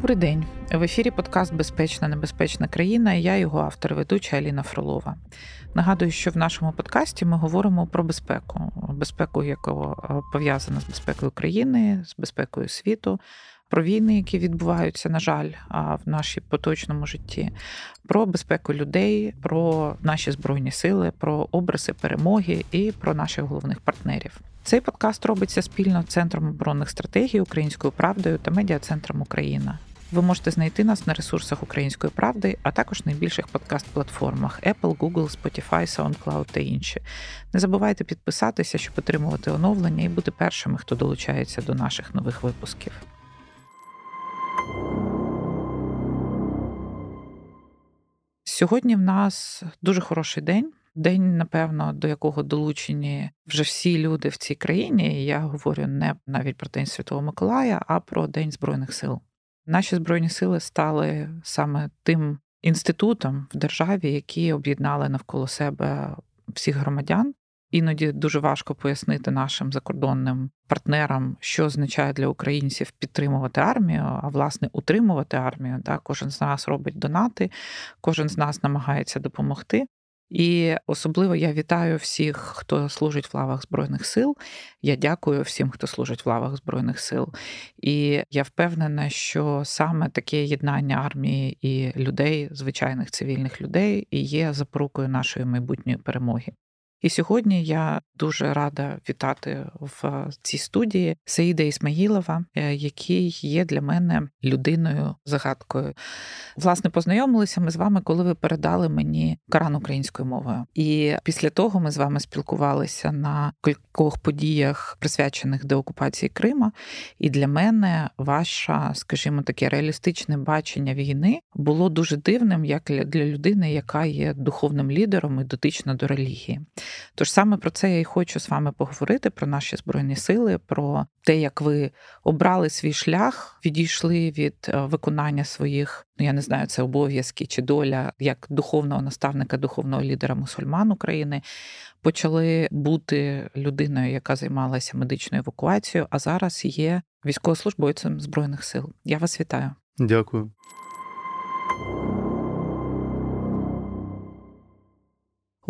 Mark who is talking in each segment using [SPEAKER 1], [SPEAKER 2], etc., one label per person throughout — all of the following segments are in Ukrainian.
[SPEAKER 1] Добрий день. В ефірі подкаст Безпечна небезпечна країна. Я його автор, ведуча Аліна Фролова. Нагадую, що в нашому подкасті ми говоримо про безпеку, безпеку, яка е, пов'язана з безпекою країни, з безпекою світу, про війни, які відбуваються, на жаль, в нашій поточному житті, про безпеку людей, про наші збройні сили, про образи перемоги і про наших головних партнерів. Цей подкаст робиться спільно Центром оборонних стратегій Українською правдою та медіа-центром Україна. Ви можете знайти нас на ресурсах Української правди, а також найбільших подкаст-платформах Apple, Google, Spotify, SoundCloud та інші. Не забувайте підписатися, щоб отримувати оновлення і бути першими, хто долучається до наших нових випусків. Сьогодні в нас дуже хороший день. День, напевно, до якого долучені вже всі люди в цій країні. Я говорю не навіть про День Святого Миколая, а про День Збройних сил. Наші збройні сили стали саме тим інститутом в державі, які об'єднали навколо себе всіх громадян. Іноді дуже важко пояснити нашим закордонним партнерам, що означає для українців підтримувати армію, а власне утримувати армію. Так, Кожен з нас робить донати, кожен з нас намагається допомогти. І особливо я вітаю всіх, хто служить в лавах Збройних сил. Я дякую всім, хто служить в лавах Збройних сил. І я впевнена, що саме таке єднання армії і людей, звичайних цивільних людей, і є запорукою нашої майбутньої перемоги. І сьогодні я дуже рада вітати в цій студії Саїда Ісмаїлова, е, який є для мене людиною загадкою. Власне, познайомилися ми з вами, коли ви передали мені Коран українською мовою. І після того ми з вами спілкувалися на кількох подіях, присвячених деокупації Крима. І для мене ваша, скажімо, таке реалістичне бачення війни було дуже дивним, як для людини, яка є духовним лідером і дотична до релігії. Тож саме про це я і хочу з вами поговорити: про наші збройні сили, про те, як ви обрали свій шлях, відійшли від е, виконання своїх, ну я не знаю, це обов'язки чи доля як духовного наставника, духовного лідера мусульман України. Почали бути людиною, яка займалася медичною евакуацією, а зараз є військовослужбовцем збройних сил. Я вас вітаю.
[SPEAKER 2] Дякую.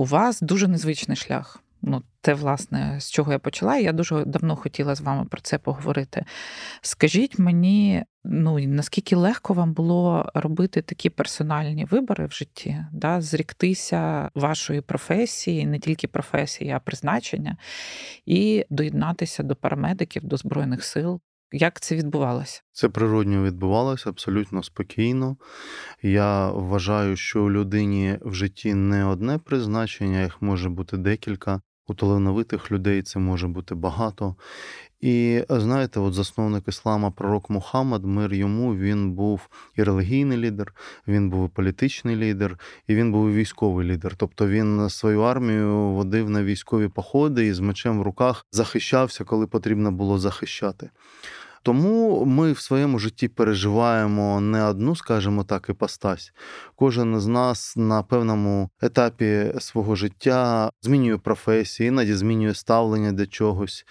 [SPEAKER 1] У вас дуже незвичний шлях. Ну, це, власне, з чого я почала, і я дуже давно хотіла з вами про це поговорити. Скажіть мені, ну наскільки легко вам було робити такі персональні вибори в житті, да, зріктися вашої професії, не тільки професії, а призначення, і доєднатися до парамедиків, до Збройних сил? Як це відбувалося?
[SPEAKER 2] Це природньо відбувалося абсолютно спокійно. Я вважаю, що у людині в житті не одне призначення, їх може бути декілька. У талановитих людей це може бути багато. І знаєте, от засновник іслама, пророк Мухаммад, мир йому він був і релігійний лідер, він був і політичний лідер, і він був і військовий лідер. Тобто він свою армію водив на військові походи і з мечем в руках захищався, коли потрібно було захищати. Тому ми в своєму житті переживаємо не одну, скажімо так, іпостась. Кожен з нас на певному етапі свого життя змінює професії, іноді змінює ставлення до чогось.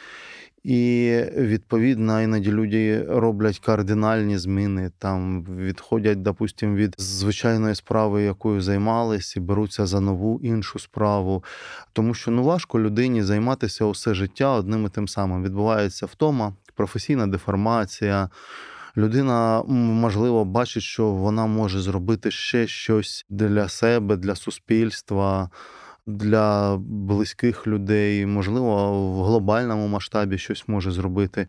[SPEAKER 2] І відповідно іноді люди роблять кардинальні зміни, там відходять, допустимо, від звичайної справи, якою займалися, і беруться за нову іншу справу. Тому що ну важко людині займатися усе життя одним і тим самим. Відбувається втома, професійна деформація. Людина, можливо, бачить, що вона може зробити ще щось для себе, для суспільства, для близьких людей, можливо, в глобальному масштабі щось може зробити.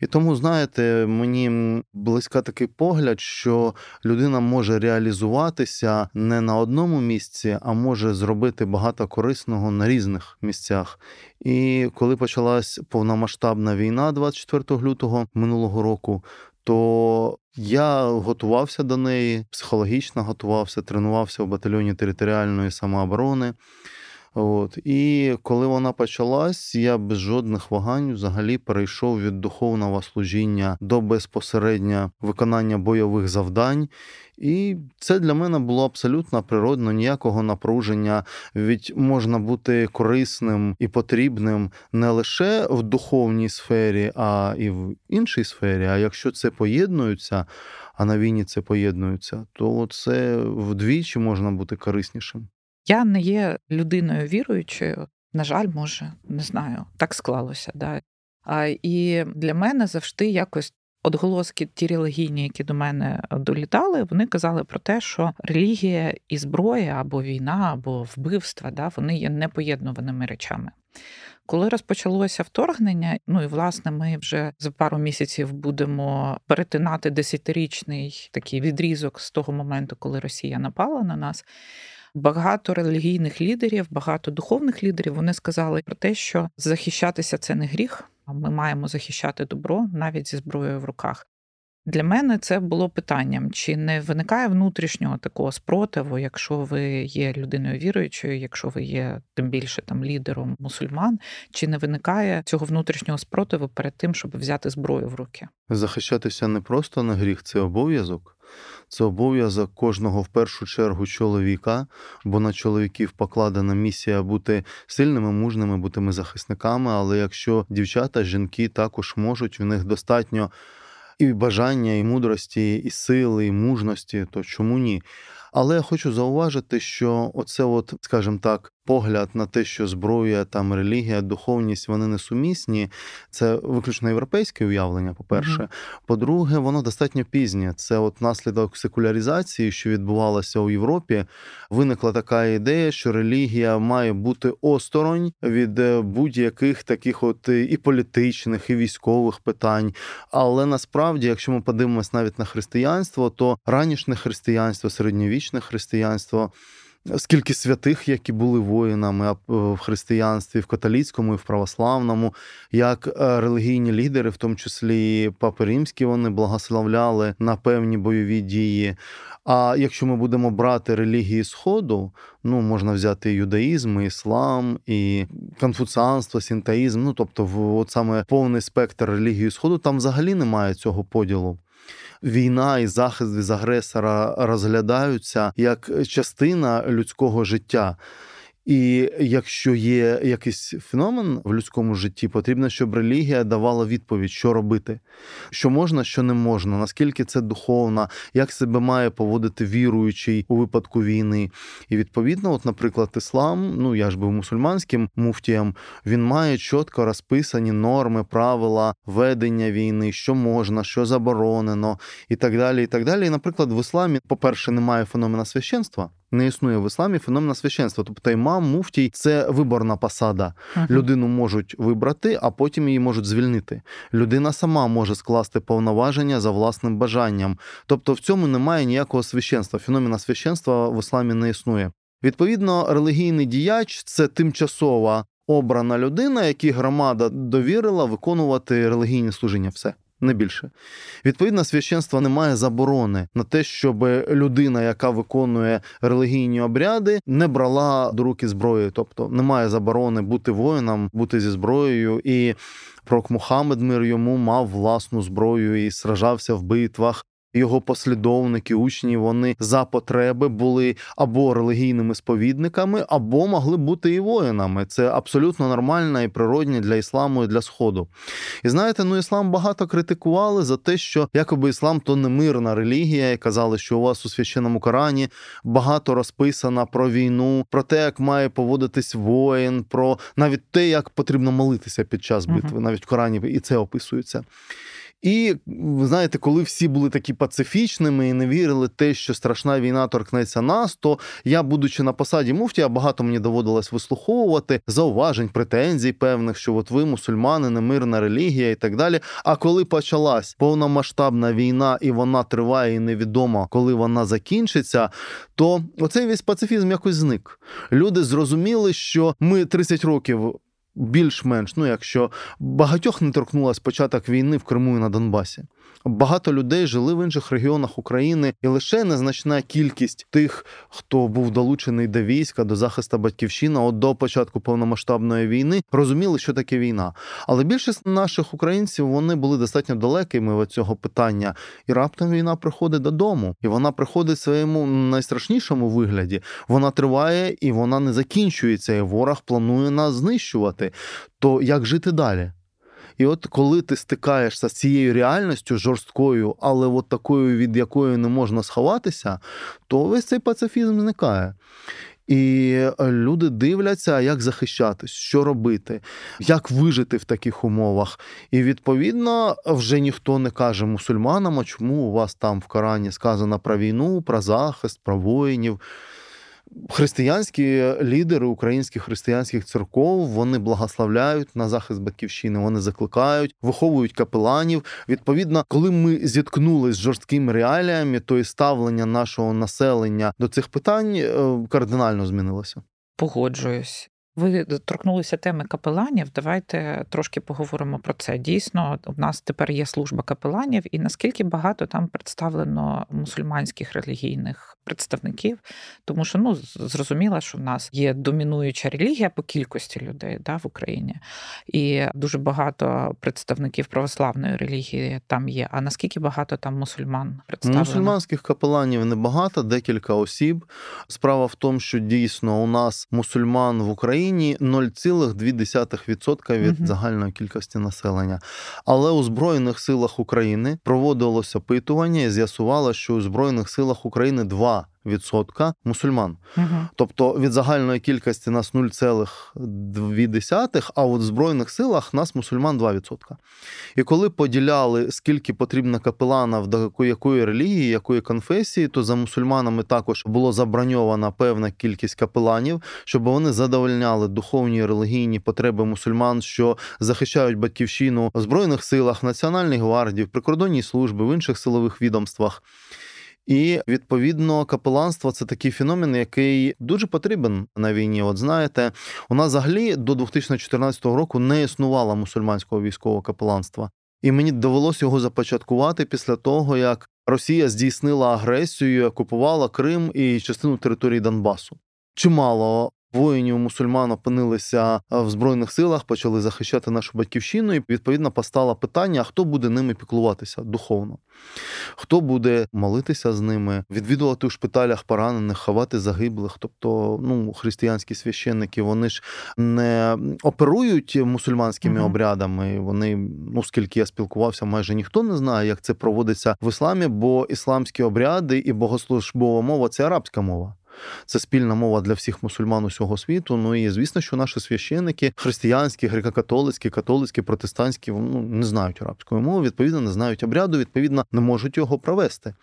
[SPEAKER 2] І тому, знаєте, мені близька такий погляд, що людина може реалізуватися не на одному місці, а може зробити багато корисного на різних місцях. І коли почалась повномасштабна війна 24 лютого минулого року, то я готувався до неї, психологічно готувався, тренувався в батальйоні територіальної самооборони. От. І коли вона почалась, я без жодних вагань взагалі перейшов від духовного служіння до безпосередньо виконання бойових завдань. І це для мене було абсолютно природно, ніякого напруження. Від можна бути корисним і потрібним не лише в духовній сфері, а і в іншій сфері. А якщо це поєднується, а на війні це поєднується, то це вдвічі можна бути кориснішим.
[SPEAKER 1] Я не є людиною віруючою. На жаль, може, не знаю, так склалося. Да. А, І для мене завжди якось Отголоски ті релігійні, які до мене долітали, вони казали про те, що релігія і зброя або війна, або вбивства, да, вони є непоєднуваними речами. Коли розпочалося вторгнення, ну і власне ми вже за пару місяців будемо перетинати десятирічний такий відрізок з того моменту, коли Росія напала на нас. Багато релігійних лідерів, багато духовних лідерів вони сказали про те, що захищатися це не гріх. Ми маємо захищати добро навіть зі зброєю в руках. Для мене це було питанням: чи не виникає внутрішнього такого спротиву, якщо ви є людиною віруючою, якщо ви є тим більше там лідером мусульман, чи не виникає цього внутрішнього спротиву перед тим, щоб взяти зброю в руки?
[SPEAKER 2] Захищатися не просто на гріх, це обов'язок. Це обов'язок кожного в першу чергу чоловіка, бо на чоловіків покладена місія бути сильними, мужними, бути захисниками. Але якщо дівчата, жінки також можуть, в них достатньо і бажання, і мудрості, і сили, і мужності, то чому ні? Але я хочу зауважити, що оце, от, скажімо так, погляд на те, що зброя, там релігія, духовність вони несумісні. Це виключно європейське уявлення. По перше, mm-hmm. по-друге, воно достатньо пізнє. Це от наслідок секуляризації, що відбувалося у Європі. Виникла така ідея, що релігія має бути осторонь від е, будь-яких таких, от е, і політичних, і військових питань. Але насправді, якщо ми подивимось навіть на християнство, то ранішнє християнство, середньовічне християнство скільки святих, які були воїнами в християнстві, в католицькому і в православному, як е, релігійні лідери, в тому числі Папи Римські, вони благословляли на певні бойові дії. А якщо ми будемо брати релігії Сходу, ну можна взяти юдаїзм, і іслам, і конфуціанство, синтаїзм, ну тобто, в от саме повний спектр релігії Сходу, там взагалі немає цього поділу війна і захист від агресора розглядаються як частина людського життя. І якщо є якийсь феномен в людському житті, потрібно, щоб релігія давала відповідь, що робити, що можна, що не можна, наскільки це духовно, як себе має поводити віруючий у випадку війни. І відповідно, от, наприклад, іслам, ну я ж був мусульманським муфтієм, він має чітко розписані норми, правила ведення війни, що можна, що заборонено, і так далі. І так далі. І, наприклад, в ісламі, по-перше, немає феномена священства не існує в ісламі феномена священства. Тобто імам, муфтій це виборна посада. Uh-huh. Людину можуть вибрати, а потім її можуть звільнити. Людина сама може скласти повноваження за власним бажанням. Тобто в цьому немає ніякого священства. Феномена священства в ісламі не існує. Відповідно, релігійний діяч це тимчасова обрана людина, якій громада довірила виконувати релігійні служіння. Все не більше. Відповідно, священство не має заборони на те, щоб людина, яка виконує релігійні обряди, не брала до руки зброї. Тобто немає заборони бути воїном, бути зі зброєю. І пророк Мухаммед мир йому мав власну зброю і сражався в битвах. Його послідовники, учні, вони за потреби були або релігійними сповідниками, або могли бути і воїнами. Це абсолютно нормально і природне для ісламу і для сходу. І знаєте, ну іслам багато критикували за те, що якоби іслам то не мирна релігія, і казали, що у вас у священному Корані багато розписано про війну, про те, як має поводитись воїн, про навіть те, як потрібно молитися під час битви, навіть в Корані і це описується. І ви знаєте, коли всі були такі пацифічними і не вірили те, що страшна війна торкнеться нас, то я, будучи на посаді муфтія, багато мені доводилось вислуховувати зауважень, претензій певних, що от ви мусульмани, немирна релігія і так далі. А коли почалась повномасштабна війна і вона триває, і невідомо, коли вона закінчиться, то оцей весь пацифізм якось зник. Люди зрозуміли, що ми 30 років більш-менш, ну якщо багатьох не торкнулась початок війни в Криму і на Донбасі. Багато людей жили в інших регіонах України, і лише незначна кількість тих, хто був долучений до війська, до захисту батьківщини, от до початку повномасштабної війни, розуміли, що таке війна. Але більшість наших українців вони були достатньо далекими від цього питання. І раптом війна приходить додому, і вона приходить в своєму найстрашнішому вигляді. Вона триває і вона не закінчується. І ворог планує нас знищувати. То як жити далі? І от коли ти стикаєшся з цією реальністю жорсткою, але от такою, від якої не можна сховатися, то весь цей пацифізм зникає. І е, люди дивляться, як захищатись, що робити, як вижити в таких умовах. І відповідно вже ніхто не каже мусульманам, а чому у вас там в Корані сказано про війну, про захист, про воїнів. Християнські лідери українських християнських церков вони благословляють на захист батьківщини. Вони закликають, виховують капеланів. Відповідно, коли ми зіткнулися з жорсткими реаліями, то і ставлення нашого населення до цих питань е, кардинально змінилося.
[SPEAKER 1] Погоджуюсь. Ви торкнулися теми капеланів. Давайте трошки поговоримо про це. Дійсно, у нас тепер є служба капеланів, і наскільки багато там представлено мусульманських релігійних представників, тому що ну зрозуміло, що в нас є домінуюча релігія по кількості людей да, в Україні, і дуже багато представників православної релігії там є. А наскільки багато там мусульман представлено?
[SPEAKER 2] Мусульманських капеланів небагато, декілька осіб. Справа в тому, що дійсно у нас мусульман в Україні 0,2% від угу. загальної кількості населення. Але у Збройних силах України проводилось опитування і з'ясувало, що у Збройних силах України два відсотка мусульман. Угу. Тобто від загальної кількості нас 0,2, а от в Збройних силах нас мусульман 2%. І коли поділяли, скільки потрібно капелана в якої релігії, якої конфесії, то за мусульманами також було заброньована певна кількість капеланів, щоб вони задовольняли духовні і релігійні потреби мусульман, що захищають батьківщину в Збройних силах, Національній гвардії, в прикордонній службі, в інших силових відомствах. І відповідно капеланство це такий феномен, який дуже потрібен на війні. От знаєте, у нас взагалі до 2014 року не існувало мусульманського військового капеланства. І мені довелося його започаткувати після того, як Росія здійснила агресію, окупувала Крим і частину території Донбасу. Чимало воїнів мусульман опинилися в збройних силах, почали захищати нашу батьківщину, і відповідно постало питання: а хто буде ними піклуватися духовно? Хто буде молитися з ними, відвідувати у шпиталях поранених, ховати загиблих? Тобто, ну християнські священники вони ж не оперують мусульманськими угу. обрядами. Вони, ну скільки я спілкувався, майже ніхто не знає, як це проводиться в ісламі, бо ісламські обряди і богослужбова мова це арабська мова. Це спільна мова для всіх мусульман усього світу. Ну і звісно, що наші священники, християнські, греко-католицькі, католицькі, протестантські, ну не знають арабської мови, відповідно, не знають обряду, відповідно, не можуть його провести.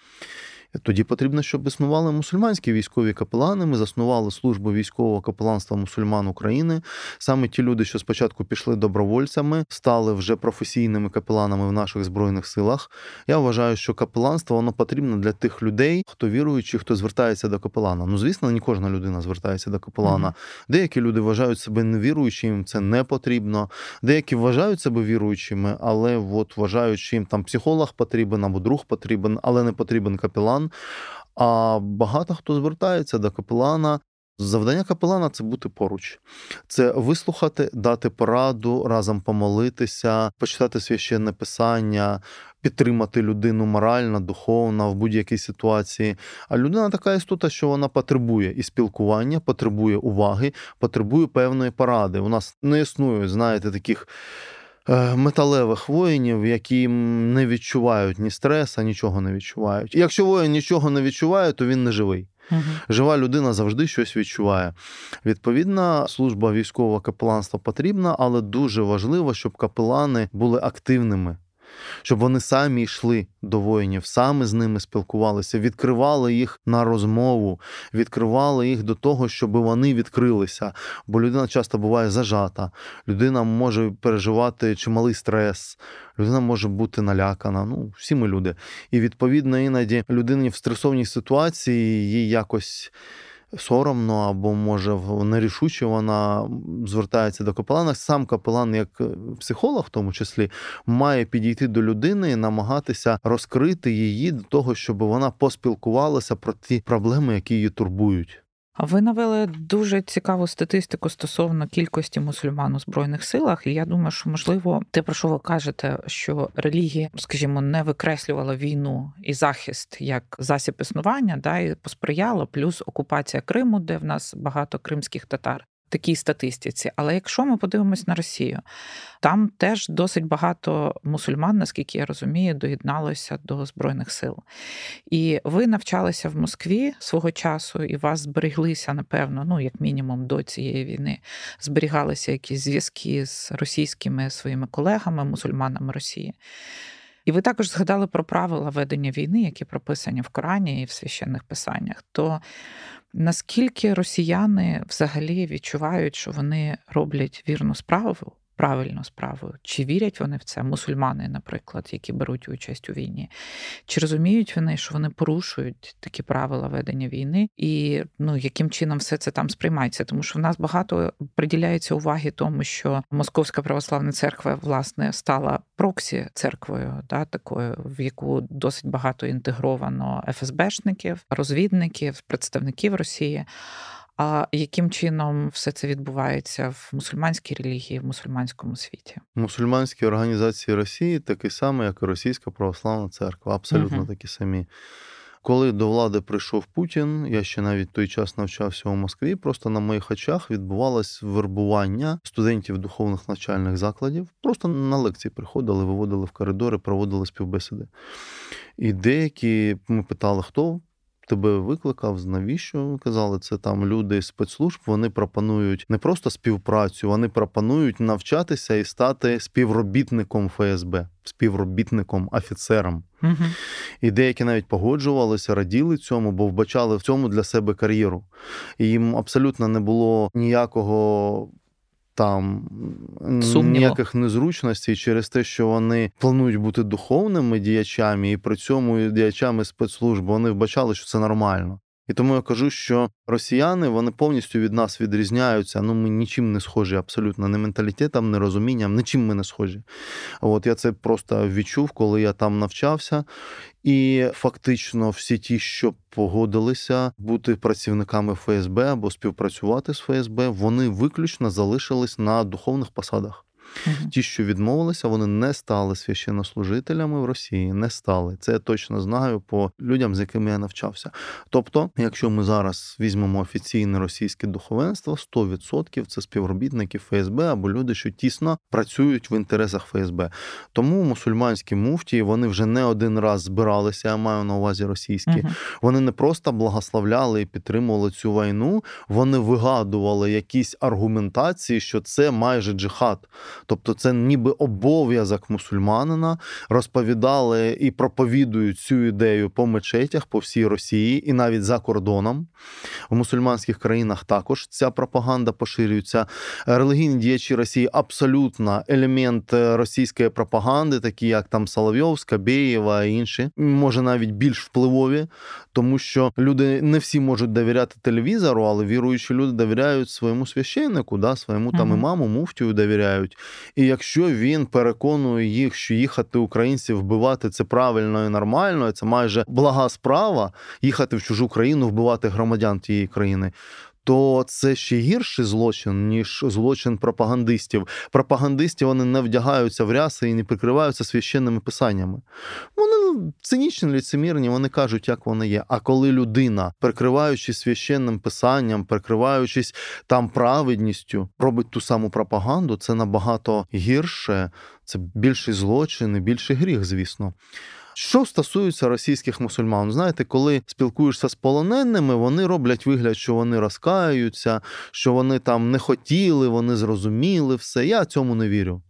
[SPEAKER 2] Тоді потрібно, щоб існували мусульманські військові капелани. Ми заснували службу військового капеланства мусульман України. Саме ті люди, що спочатку пішли добровольцями, стали вже професійними капеланами в наших збройних силах. Я вважаю, що капеланство воно потрібно для тих людей, хто віруючий, хто звертається до капелана. Ну, звісно, не кожна людина звертається до капелана. Mm-hmm. Деякі люди вважають себе невіруючими, їм це не потрібно. Деякі вважають себе віруючими, але от вважають, що їм там психолог потрібен або друг потрібен, але не потрібен капелан. А багато хто звертається до капелана. Завдання капелана це бути поруч, це вислухати, дати пораду, разом помолитися, почитати священне писання, підтримати людину морально, духовно в будь-якій ситуації. А людина така істота, що вона потребує і спілкування, потребує уваги, потребує певної поради. У нас не існує, знаєте, таких. Е, металевих воїнів, які не відчувають ні стреса, нічого не відчувають. Якщо воїн нічого не відчуває, то він не живий. Угу. Жива людина завжди щось відчуває. Відповідна служба військового капеланства потрібна, але дуже важливо, щоб капелани були активними щоб вони самі йшли до воїнів, самі з ними спілкувалися, відкривали їх на розмову, відкривали їх до того, щоб вони відкрилися. Бо людина часто буває зажата, людина може переживати чималий стрес, людина може бути налякана. Ну, всі ми люди. І відповідно іноді людині в стресовній ситуації їй якось соромно або, може, нерішуче вона звертається до капелана. Сам капелан, як е, психолог, в тому числі, має підійти до людини і намагатися розкрити її до того, щоб вона поспілкувалася про ті проблеми, які її турбують.
[SPEAKER 1] Ви навели дуже цікаву статистику стосовно кількості мусульман у збройних силах, і я думаю, що можливо те, про що ви кажете, що релігія, скажімо, не викреслювала війну і захист як засіб існування, да і посприяла, плюс окупація Криму, де в нас багато кримських татар. Такій статистиці. Але якщо ми подивимось на Росію, там теж досить багато мусульман, наскільки я розумію, доєдналося до Збройних сил. І ви навчалися в Москві свого часу, і вас збереглися, напевно, ну, як мінімум, до цієї війни, зберігалися якісь зв'язки з російськими своїми колегами, мусульманами Росії. І ви також згадали про правила ведення війни, які прописані в Корані і в священних писаннях. То наскільки росіяни взагалі відчувають, що вони роблять вірну справу правильно справою? Чи вірять вони в це? Мусульмани, наприклад, які беруть участь у війні? Чи розуміють вони, що вони порушують такі правила ведення війни, і ну яким чином все це там сприймається? Тому що в нас багато приділяється уваги тому, що Московська православна церква власне стала проксі церквою, да, такою, в яку досить багато інтегровано ФСБшників, розвідників, представників Росії. А яким чином все це відбувається в мусульманській релігії, в мусульманському світі?
[SPEAKER 2] Мусульманські організації Росії такі самі, як і Російська православна церква, абсолютно угу. такі самі. Коли до влади прийшов Путін, я ще навіть той час навчався у Москві. Просто на моїх очах відбувалось вербування студентів духовних навчальних закладів. Просто на лекції приходили, виводили в коридори, проводили співбесіди. І деякі ми питали, хто тебе викликав, навіщо казали, це там люди спецслужб. Вони пропонують не просто співпрацю, вони пропонують навчатися і стати співробітником ФСБ, співробітником, офіцером. Угу. І деякі навіть погоджувалися, раділи цьому, бо вбачали в цьому для себе кар'єру. І їм абсолютно не було ніякого там Сумніво. ніяких незручностей через те, що вони планують бути духовними діячами, і при цьому діячами спецслужб вони вбачали, що це нормально. І тому я кажу, що росіяни вони повністю від нас відрізняються. Ну ми нічим не схожі, абсолютно не менталітетом, не розумінням, нічим ми не схожі. От я це просто відчув, коли я там навчався. І фактично всі ті, що погодилися бути працівниками ФСБ або співпрацювати з ФСБ, вони виключно залишились на духовних посадах. Угу. Ті, що відмовилися, вони не стали священнослужителями в Росії, не стали. Це я точно знаю по людям, з якими я навчався. Тобто, якщо ми зараз візьмемо офіційне російське духовенство, 100% це співробітники ФСБ або люди, що тісно працюють в інтересах ФСБ. Тому мусульманські муфтії вони вже не один раз збиралися. Я маю на увазі російські. Угу. Вони не просто благословляли і підтримували цю війну, вони вигадували якісь аргументації, що це майже джихад. Тобто, це ніби обов'язок мусульманина розповідали і проповідують цю ідею по мечетях по всій Росії і навіть за кордоном. В мусульманських країнах також ця пропаганда поширюється. Релігійні діячі Росії абсолютно елемент російської пропаганди, такі як там Соловйов, Скабєєва і інші, може навіть більш впливові, тому що люди не всі можуть довіряти телевізору, але віруючі люди довіряють своєму священнику, да, своєму там імаму, муфтію довіряють. І якщо він переконує їх, що їхати українців вбивати це правильно і нормально, це майже блага справа їхати в чужу країну, вбивати громадян тієї країни то це ще гірший злочин, ніж злочин пропагандистів. Пропагандисти вони не вдягаються в ряси і не прикриваються священними писаннями. Вони цинічні, ліцемірні, вони кажуть, як вони є. А коли людина, прикриваючись священним писанням, прикриваючись там праведністю, робить ту саму пропаганду, це набагато гірше, це більший злочин і більший гріх, звісно. Що стосується російських мусульман, знаєте, коли спілкуєшся з полоненими, вони роблять вигляд, що вони розкаються, що вони там не хотіли, вони зрозуміли все. Я цьому не вірю.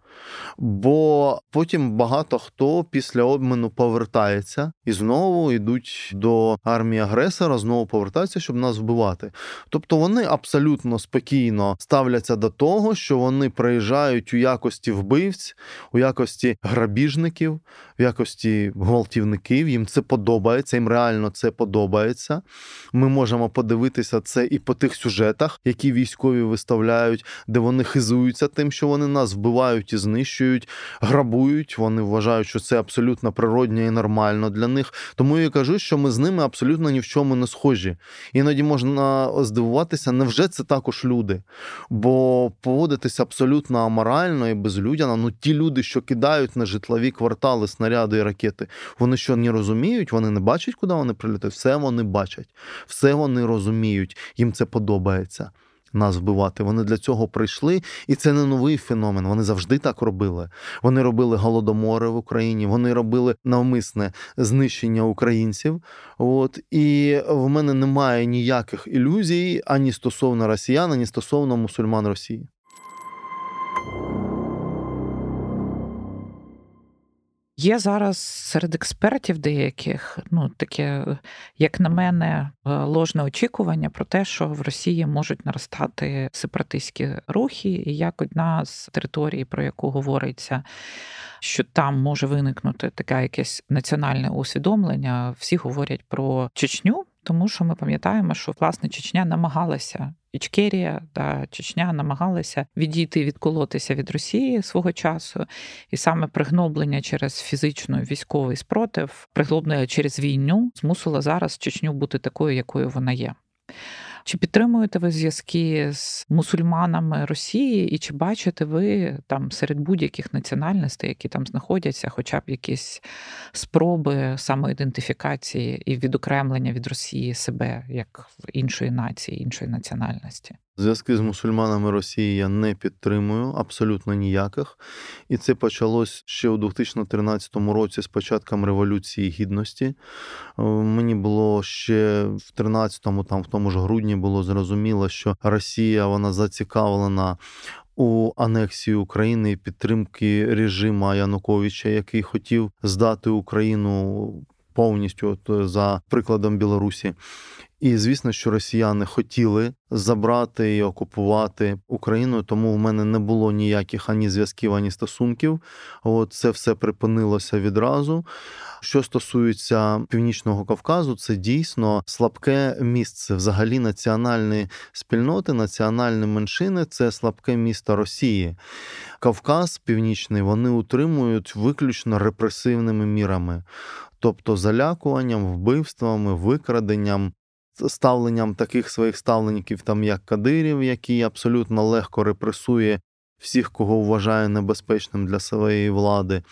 [SPEAKER 2] Бо потім багато хто після обміну повертається і знову йдуть до армії агресора, знову повертаються, щоб нас вбивати. Тобто вони абсолютно спокійно ставляться до того, що вони приїжджають у якості вбивць, у якості грабіжників, в якості гвалтівників. Їм це подобається, їм реально це подобається. Ми можемо подивитися це і по тих сюжетах, які військові виставляють, де вони хизуються тим, що вони нас вбивають і знищують, грабують. Вони вважають, що це абсолютно природньо і нормально для них. Тому я кажу, що ми з ними абсолютно ні в чому не схожі. Іноді можна здивуватися, невже це також люди? Бо поводитися абсолютно аморально і безлюдяно. Ну ті люди, що кидають на житлові квартали снаряди і ракети, вони що не розуміють, вони не бачать, куди вони прилітають. Все вони бачать, все вони розуміють, їм це подобається. нас вбивати. Вони для цього прийшли, і це не новий феномен. Вони завжди так робили. Вони робили голодомори в Україні, вони робили навмисне знищення українців. От і в мене немає ніяких ілюзій ані стосовно росіян, ані стосовно мусульман Росії.
[SPEAKER 1] Є зараз серед експертів деяких, ну таке, як на мене, е, ложне очікування про те, що в Росії можуть наростати сепаратистські рухи, і як одна з територій, про яку говориться, що там може виникнути таке якесь національне усвідомлення. Всі говорять про Чечню, тому що ми пам'ятаємо, що власне Чечня намагалася Ічкерія та Чечня намагалися відійти, відколотися від Росії свого часу, і саме пригноблення через фізичну військовий спротив, пригноблення через війну змусило зараз Чечню бути такою, якою вона є. Чи підтримуєте ви зв'язки з мусульманами Росії, і чи бачите ви там серед будь-яких національностей, які там знаходяться, хоча б якісь спроби самоідентифікації і відокремлення від Росії себе як іншої нації, іншої національності?
[SPEAKER 2] Зв'язки з мусульманами Росії я не підтримую абсолютно ніяких. І це почалось ще у 2013 році з початком Революції Гідності. Е, мені було ще в 13-му, там в тому ж грудні було зрозуміло, що Росія вона зацікавлена. У анексії України підтримки режиму Януковича, який хотів здати Україну повністю от, за прикладом Білорусі. І звісно, що росіяни хотіли забрати і окупувати Україну, тому в мене не було ніяких ані зв'язків, ані стосунків. От це все припинилося відразу. Що стосується північного Кавказу, це дійсно слабке місце. Взагалі, національні спільноти, національні меншини це слабке місто Росії. Кавказ Північний вони утримують виключно репресивними мірами. Тобто залякуванням, вбивствами, викраденням, ставленням таких своїх ставленників, там як Кадирів, який абсолютно легко репресує всіх, кого вважає небезпечним для своєї влади.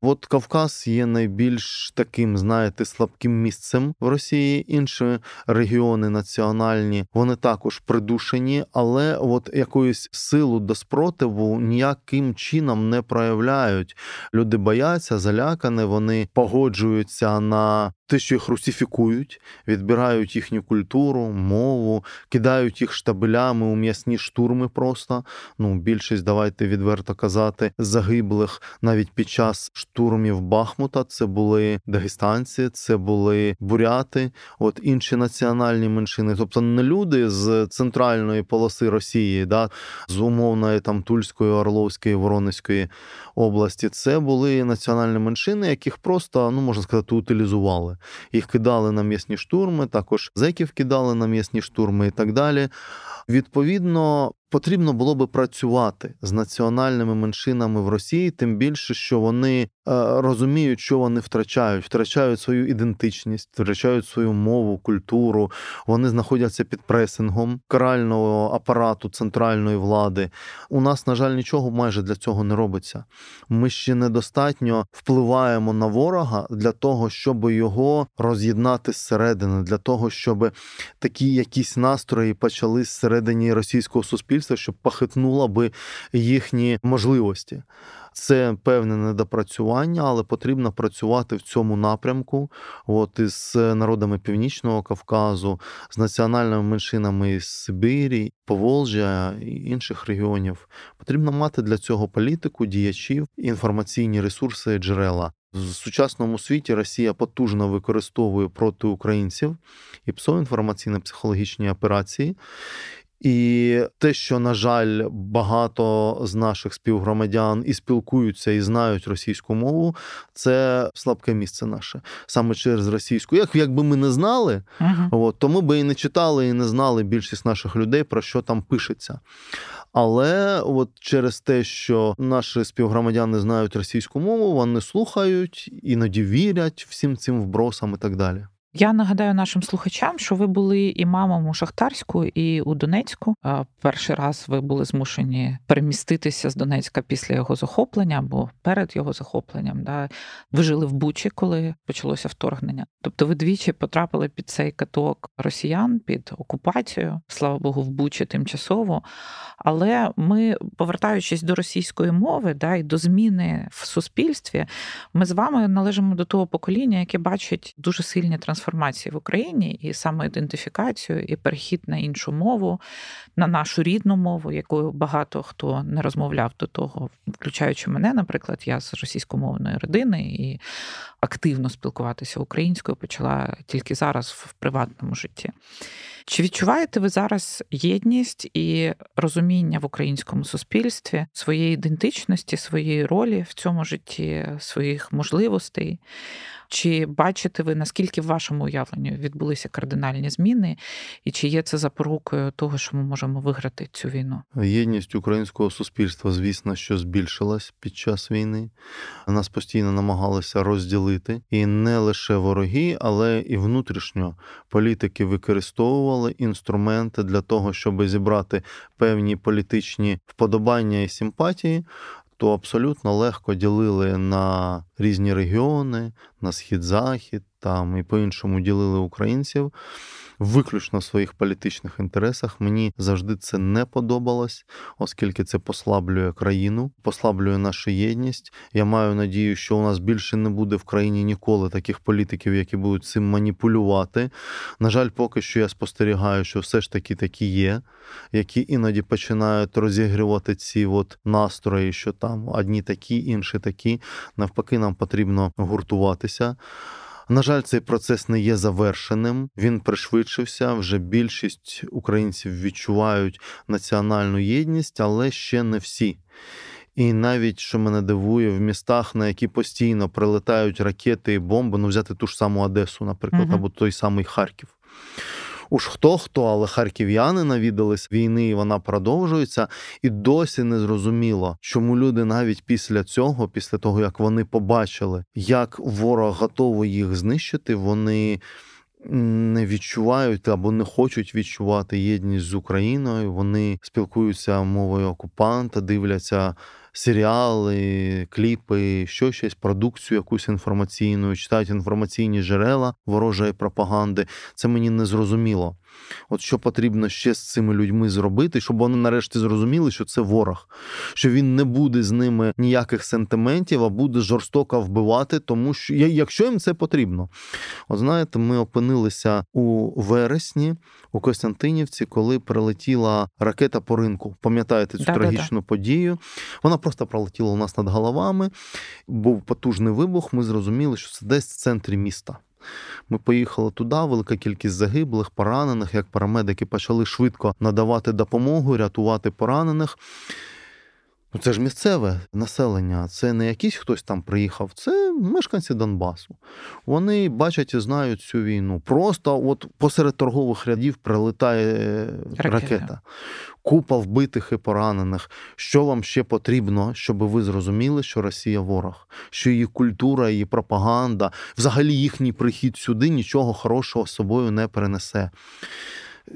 [SPEAKER 2] От Кавказ є найбільш таким, знаєте, слабким місцем в Росії. Інші регіони національні вони також придушені, але от якоїсь силу до спротиву ніяким чином не проявляють. Люди бояться, залякані, вони погоджуються на те, що їх русифікують, відбирають їхню культуру, мову, кидають їх штабелями у м'ясні штурми. Просто ну більшість, давайте відверто казати, загиблих навіть під час штурмів Бахмута. Це були дагестанці, це були буряти, от інші національні меншини, тобто не люди з центральної полоси Росії, да, з умовної там Тульської, Орловської, Воронезької області. Це були національні меншини, яких просто ну можна сказати утилізували їх кидали на м'ясні штурми, також зеків кидали на м'ясні штурми і так далі. Відповідно, потрібно було би працювати з національними меншинами в Росії, тим більше, що вони розуміють, що вони втрачають, втрачають свою ідентичність, втрачають свою мову, культуру. Вони знаходяться під пресингом карального апарату центральної влади. У нас, на жаль, нічого майже для цього не робиться. Ми ще недостатньо впливаємо на ворога для того, щоб його роз'єднати зсередини, для того, щоб такі якісь настрої почали зсередині російського суспільства суспільства, щоб похитнула би їхні можливості. Це певне недопрацювання, але потрібно працювати в цьому напрямку. От із народами Північного Кавказу, з національними меншинами із Сибірі, Поволжя і інших регіонів. Потрібно мати для цього політику, діячів, інформаційні ресурси, джерела. В сучасному світі Росія потужно використовує проти українців і псо інформаційно-психологічні операції. І те, що, на жаль, багато з наших співгромадян і спілкуються, і знають російську мову, це слабке місце наше саме через російську. Як якби ми не знали, uh-huh. от, то ми би і не читали, і не знали більшість наших людей про що там пишеться. Але от через те, що наші співгромадяни знають російську мову, вони слухають, іноді вірять всім цим вбросам і так далі.
[SPEAKER 1] Я нагадаю нашим слухачам, що ви були і мамом у Шахтарську, і у Донецьку. Перший раз ви були змушені переміститися з Донецька після його захоплення або перед його захопленням. Да? Ви жили в Бучі, коли почалося вторгнення. Тобто, ви двічі потрапили під цей каток росіян під окупацію, слава Богу, в Бучі тимчасово. Але ми, повертаючись до російської мови, да, і до зміни в суспільстві, ми з вами належимо до того покоління, яке бачить дуже сильні трансформації в Україні і самоідентифікацію, і перехід на іншу мову, на нашу рідну мову, якою багато хто не розмовляв до того, включаючи мене, наприклад, я з російськомовної родини і активно спілкуватися українською почала тільки зараз в приватному житті. Чи відчуваєте ви зараз єдність і розуміння в українському суспільстві своєї ідентичності, своєї ролі в цьому житті, своїх можливостей? Чи бачите ви, наскільки в вашому уявленні відбулися кардинальні зміни, і чи є це запорукою того, що ми можемо виграти цю війну?
[SPEAKER 2] Єдність українського суспільства, звісно, що збільшилась під час війни. Нас постійно намагалися розділити і не лише вороги, але і внутрішньо політики використовували інструменти для того, щоб зібрати певні політичні вподобання і симпатії то абсолютно легко ділили на різні регіони, на схід-захід, там і по-іншому ділили українців виключно в своїх політичних інтересах. Мені завжди це не подобалось, оскільки це послаблює країну, послаблює нашу єдність. Я маю надію, що у нас більше не буде в країні ніколи таких політиків, які будуть цим маніпулювати. На жаль, поки що я спостерігаю, що все ж таки такі є, які іноді починають розігрівати ці от настрої, що там одні такі, інші такі. Навпаки, нам потрібно гуртуватися. На жаль, цей процес не є завершеним. Він пришвидшився. Вже більшість українців відчувають національну єдність, але ще не всі. І навіть що мене дивує, в містах, на які постійно прилетають ракети і бомби, ну взяти ту ж саму Одесу, наприклад, угу. або той самий Харків. Уж хто хто, але харків'яни навідались війни, і вона продовжується, і досі не зрозуміло, чому люди навіть після цього, після того як вони побачили, як ворог готовий їх знищити, вони. Не відчувають або не хочуть відчувати єдність з Україною. Вони спілкуються мовою окупанта, дивляться серіали, кліпи, що щось, продукцію якусь інформаційну, читають інформаційні джерела ворожої пропаганди. Це мені не зрозуміло. От що потрібно ще з цими людьми зробити, щоб вони нарешті зрозуміли, що це ворог, що він не буде з ними ніяких сентиментів, а буде жорстоко вбивати, тому що якщо їм це потрібно. От знаєте, ми опинилися у вересні у Костянтинівці, коли прилетіла ракета по ринку. Пам'ятаєте цю да, трагічну да, подію? Вона просто пролетіла у нас над головами. Був потужний вибух. Ми зрозуміли, що це десь в центрі міста. Ми поїхали туди, велика кількість загиблих, поранених, як парамедики почали швидко надавати допомогу, рятувати поранених. Ну, Це ж місцеве населення, це не якийсь хтось там приїхав, це мешканці Донбасу. Вони бачать і знають цю війну. Просто от посеред торгових рядів прилетає ракета. ракета. Купа вбитих і поранених. Що вам ще потрібно, щоб ви зрозуміли, що Росія ворог, що її культура, її пропаганда, взагалі їхній прихід сюди нічого хорошого з собою не перенесе.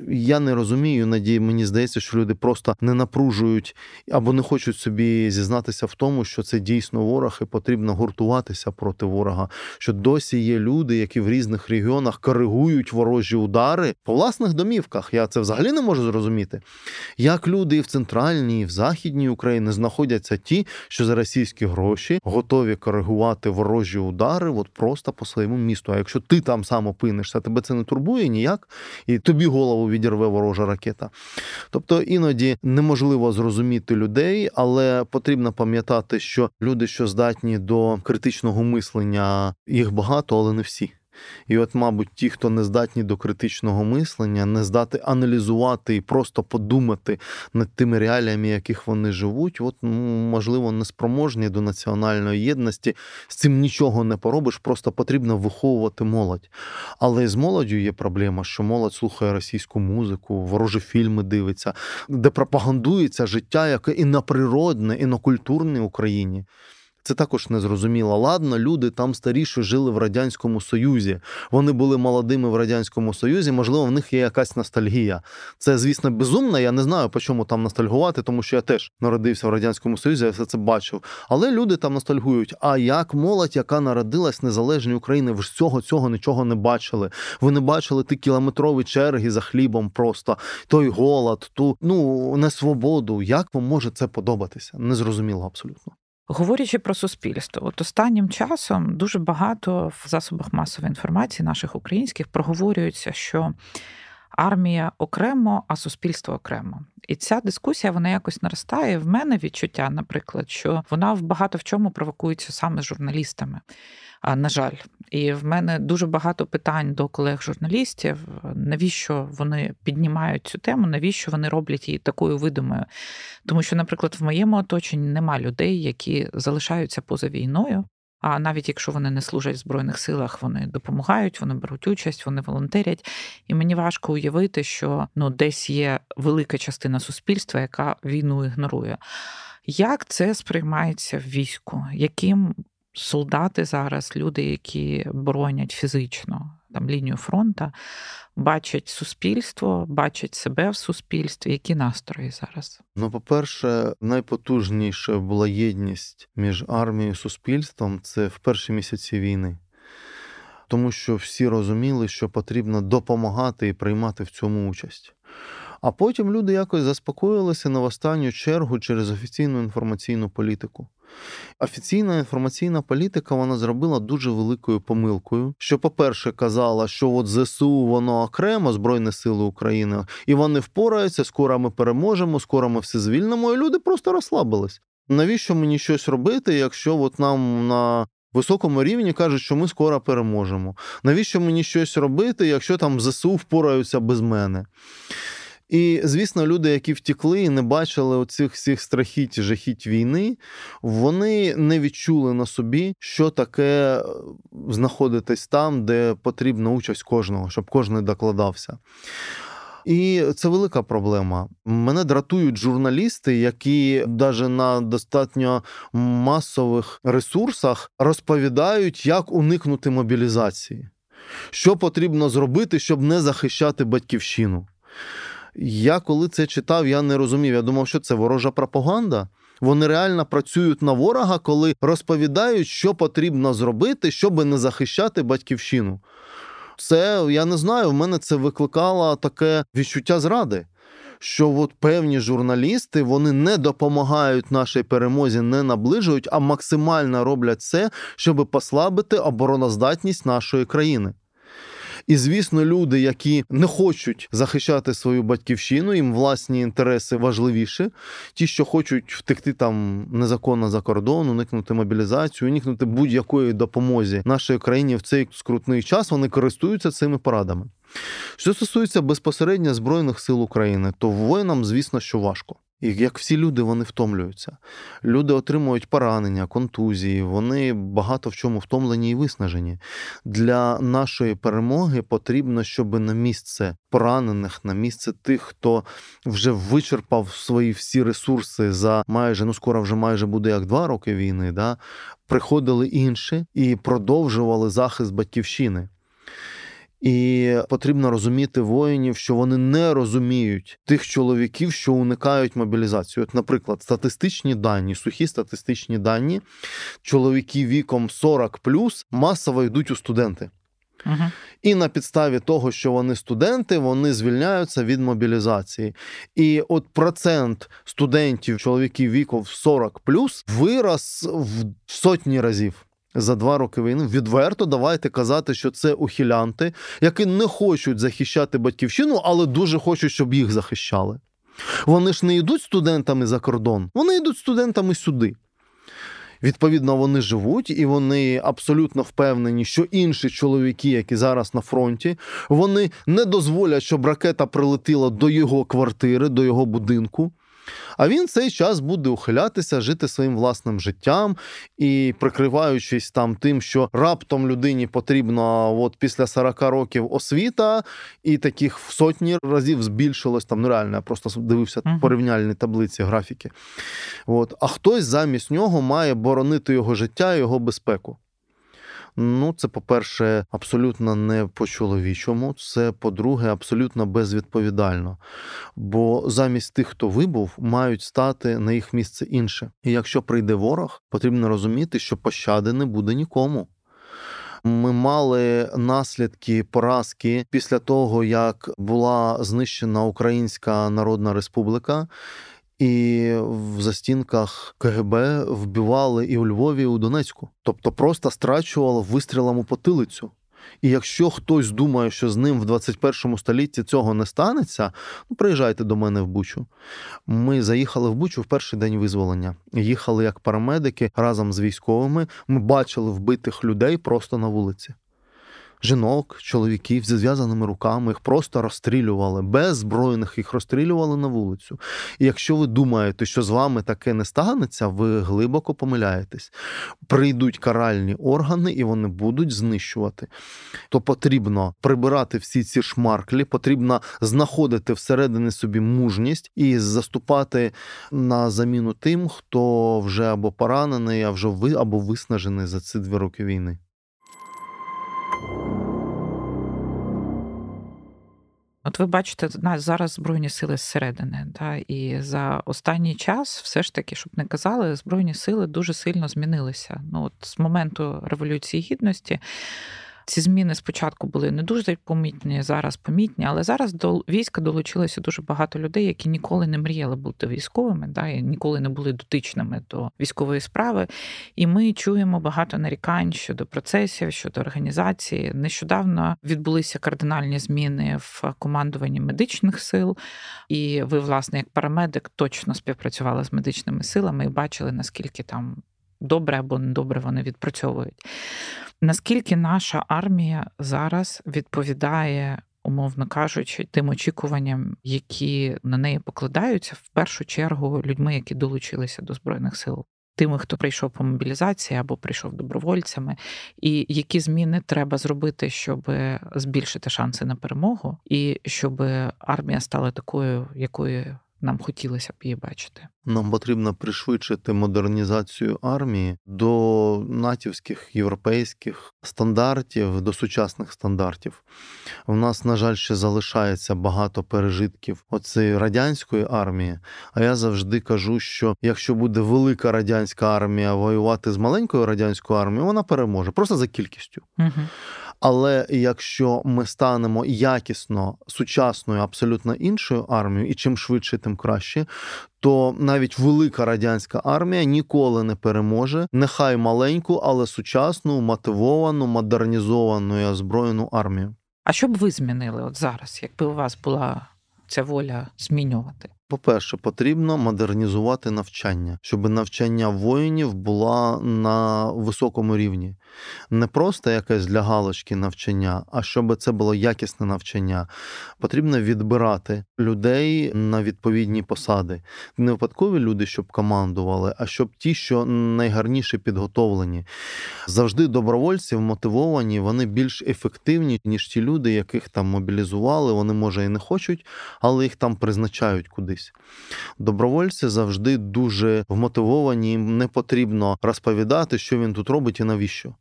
[SPEAKER 2] Я не розумію, надії, мені здається, що люди просто не напружують або не хочуть собі зізнатися в тому, що це дійсно ворог, і потрібно гуртуватися проти ворога. Що досі є люди, які в різних регіонах коригують ворожі удари по власних домівках. Я це взагалі не можу зрозуміти. Як люди і в центральній, і в західній Україні знаходяться ті, що за російські гроші готові коригувати ворожі удари, от просто по своєму місту. А якщо ти там сам опинишся, тебе це не турбує ніяк, і тобі голову голову відірве ворожа ракета. Тобто іноді неможливо зрозуміти людей, але потрібно пам'ятати, що люди, що здатні до критичного мислення, їх багато, але не всі. І от, мабуть, ті, хто не здатні до критичного мислення, не здати аналізувати і просто подумати над тими реаліями, яких вони живуть, от, ну, можливо, неспроможні до національної єдності. З цим нічого не поробиш, просто потрібно виховувати молодь. Але з молоддю є проблема, що молодь слухає російську музику, ворожі фільми дивиться, де пропагандується життя, яке і на природне, і на культурній Україні. Це також незрозуміло. Ладно, люди там старіше жили в радянському союзі. Вони були молодими в радянському союзі. Можливо, в них є якась ностальгія. Це, звісно, безумно. Я не знаю, по чому там ностальгувати, тому що я теж народився в радянському союзі, я все це бачив. Але люди там ностальгують. А як молодь, яка народилась в незалежній Україні, ви ж цього цього нічого не бачили. Ви не бачили ті кілометрові черги за хлібом, просто той голод, ту ну несвободу. Як вам може це подобатися? Незрозуміло абсолютно.
[SPEAKER 1] Говорячи про суспільство, от останнім часом дуже багато в засобах масової інформації наших українських проговорюється, що армія окремо, а суспільство окремо. І ця дискусія вона якось наростає. В мене відчуття, наприклад, що вона в багато в чому провокується саме журналістами. На жаль, і в мене дуже багато питань до колег-журналістів. Навіщо вони піднімають цю тему? Навіщо вони роблять її такою видимою? Тому що, наприклад, в моєму оточенні нема людей, які залишаються поза війною. А навіть якщо вони не служать в збройних силах, вони допомагають, вони беруть участь, вони волонтерять. І мені важко уявити, що ну десь є велика частина суспільства, яка війну ігнорує. Як це сприймається в війську? Яким солдати зараз, люди, які боронять фізично там лінію фронту, бачать суспільство, бачать себе в суспільстві. Які настрої зараз?
[SPEAKER 2] Ну, по-перше, найпотужніша була єдність між армією і суспільством це в перші місяці війни. Тому що всі розуміли, що потрібно допомагати і приймати в цьому участь. А потім люди якось заспокоїлися на останню чергу через офіційну інформаційну політику. Офіційна інформаційна політика вона зробила дуже великою помилкою. Що, по-перше, казала, що от ЗСУ воно окремо, Збройні Сили України, і вони впораються, скоро ми переможемо, скоро ми все звільнимо, і люди просто розслабились. Навіщо мені щось робити, якщо от нам на високому рівні кажуть, що ми скоро переможемо? Навіщо мені щось робити, якщо там ЗСУ впораються без мене? І, звісно, люди, які втікли і не бачили оцих всіх страхіть жахіть війни, вони не відчули на собі, що таке е, знаходитись там, де потрібна участь кожного, щоб кожен докладався. І це велика проблема. Мене дратують журналісти, які навіть на достатньо масових ресурсах розповідають, як уникнути мобілізації, що потрібно зробити, щоб не захищати батьківщину. Я коли це читав, я не розумів. Я думав, що це ворожа пропаганда. Вони реально працюють на ворога, коли розповідають, що потрібно зробити, щоб не захищати батьківщину. Це я не знаю. В мене це викликало таке відчуття зради. Що от певні журналісти вони не допомагають нашій перемозі, не наближують, а максимально роблять це, щоб послабити обороноздатність нашої країни. І звісно, люди, які не хочуть захищати свою батьківщину, їм власні інтереси важливіші. Ті, що хочуть втекти там незаконно за кордон, уникнути мобілізацію, уникнути будь-якої допомозі нашої країні в цей скрутний час, вони користуються цими порадами. Що стосується безпосередньо Збройних сил України, то воїнам, звісно, що важко. І як всі люди, вони втомлюються. Люди отримують поранення, контузії, вони багато в чому втомлені і виснажені. Для нашої перемоги потрібно, щоб на місце поранених, на місце тих, хто вже вичерпав свої всі ресурси за майже ну скоро вже майже буде як два роки війни. да, Приходили інші і продовжували захист батьківщини. І потрібно розуміти воїнів, що вони не розуміють тих чоловіків, що уникають мобілізацію. От, наприклад, статистичні дані, сухі статистичні дані, чоловіки віком 40 масово йдуть у студенти. Угу. І на підставі того, що вони студенти, вони звільняються від мобілізації. І от процент студентів, чоловіків віком 40 вирос в сотні разів за два роки війни відверто давайте казати, що це ухилянти, які не хочуть захищати батьківщину, але дуже хочуть, щоб їх захищали. Вони ж не йдуть студентами за кордон, вони йдуть студентами сюди. Відповідно, вони живуть і вони абсолютно впевнені, що інші чоловіки, які зараз на фронті, вони не дозволять, щоб ракета прилетіла до його квартири, до його будинку. А він цей час буде ухилятися, жити своїм власним життям і прикриваючись там тим, що раптом людині потрібно от після 40 років освіта, і таких в сотні разів збільшилось там. Ну реально, я просто дивився uh-huh. порівняльні таблиці, графіки. От. А хтось замість нього має боронити його життя і його безпеку. Ну, це, по-перше, абсолютно не по-чоловічому. Це, по-друге, абсолютно безвідповідально. Бо замість тих, хто вибув, мають стати на їх місце інше. І якщо прийде ворог, потрібно розуміти, що пощади не буде нікому. Ми мали наслідки поразки після того, як була знищена Українська Народна Республіка, і в застінках КГБ вбивали і у Львові, і у Донецьку. Тобто просто страчувало вистрілом у потилицю. І якщо хтось думає, що з ним в 21 столітті цього не станеться, ну приїжджайте до мене в Бучу. Ми заїхали в Бучу в перший день визволення. Їхали як парамедики разом з військовими. Ми бачили вбитих людей просто на вулиці жінок, чоловіків зі зв'язаними руками, їх просто розстрілювали, без збройних їх розстрілювали на вулицю. І якщо ви думаєте, що з вами таке не станеться, ви глибоко помиляєтесь. Прийдуть каральні органи і вони будуть знищувати. То потрібно прибирати всі ці шмарклі, потрібно знаходити всередині собі мужність і заступати на заміну тим, хто вже або поранений, або виснажений за ці дві роки війни.
[SPEAKER 1] От ви бачите, нас зараз збройні сили зсередини, да, і за останній час, все ж таки, щоб не казали, збройні сили дуже сильно змінилися. Ну от з моменту революції гідності. Ці зміни спочатку були не дуже помітні, зараз помітні, але зараз до війська долучилося дуже багато людей, які ніколи не мріяли бути військовими, да, і ніколи не були дотичними до військової справи. І ми чуємо багато нарікань щодо процесів, щодо організації. Нещодавно відбулися кардинальні зміни в командуванні медичних сил, і ви, власне, як парамедик, точно співпрацювали з медичними силами і бачили, наскільки там добре або недобре вони відпрацьовують. Наскільки наша армія зараз відповідає, умовно кажучи, тим очікуванням, які на неї покладаються, в першу чергу людьми, які долучилися до збройних сил, тими, хто прийшов по мобілізації або прийшов добровольцями, і які зміни треба зробити, щоб збільшити шанси на перемогу, і щоб армія стала такою, якою нам хотілося б її бачити.
[SPEAKER 2] Нам потрібно пришвидшити модернізацію армії до натівських європейських стандартів, до сучасних стандартів. У нас, на жаль, ще залишається багато пережитків оцеї радянської армії. А я завжди кажу, що якщо буде велика радянська армія воювати з маленькою радянською армією, вона переможе просто за кількістю. Угу. Але якщо ми станемо якісно сучасною, абсолютно іншою армією, і чим швидше, тим краще, то навіть велика радянська армія ніколи не переможе, нехай маленьку, але сучасну, мотивовану, модернізовану і озброєну армію.
[SPEAKER 1] А що б ви змінили от зараз, якби у вас була ця воля змінювати?
[SPEAKER 2] По-перше, потрібно модернізувати навчання, щоб навчання воїнів була на високому рівні. Не просто якесь для галочки навчання, а щоб це було якісне навчання. Потрібно відбирати людей на відповідні посади. Не випадкові люди, щоб командували, а щоб ті, що найгарніше підготовлені. Завжди добровольці мотивовані, вони більш ефективні, ніж ті люди, яких там мобілізували. Вони може і не хочуть, але їх там призначають кудись діяльність. Добровольці завжди дуже вмотивовані, їм не потрібно розповідати, що він тут робить і навіщо.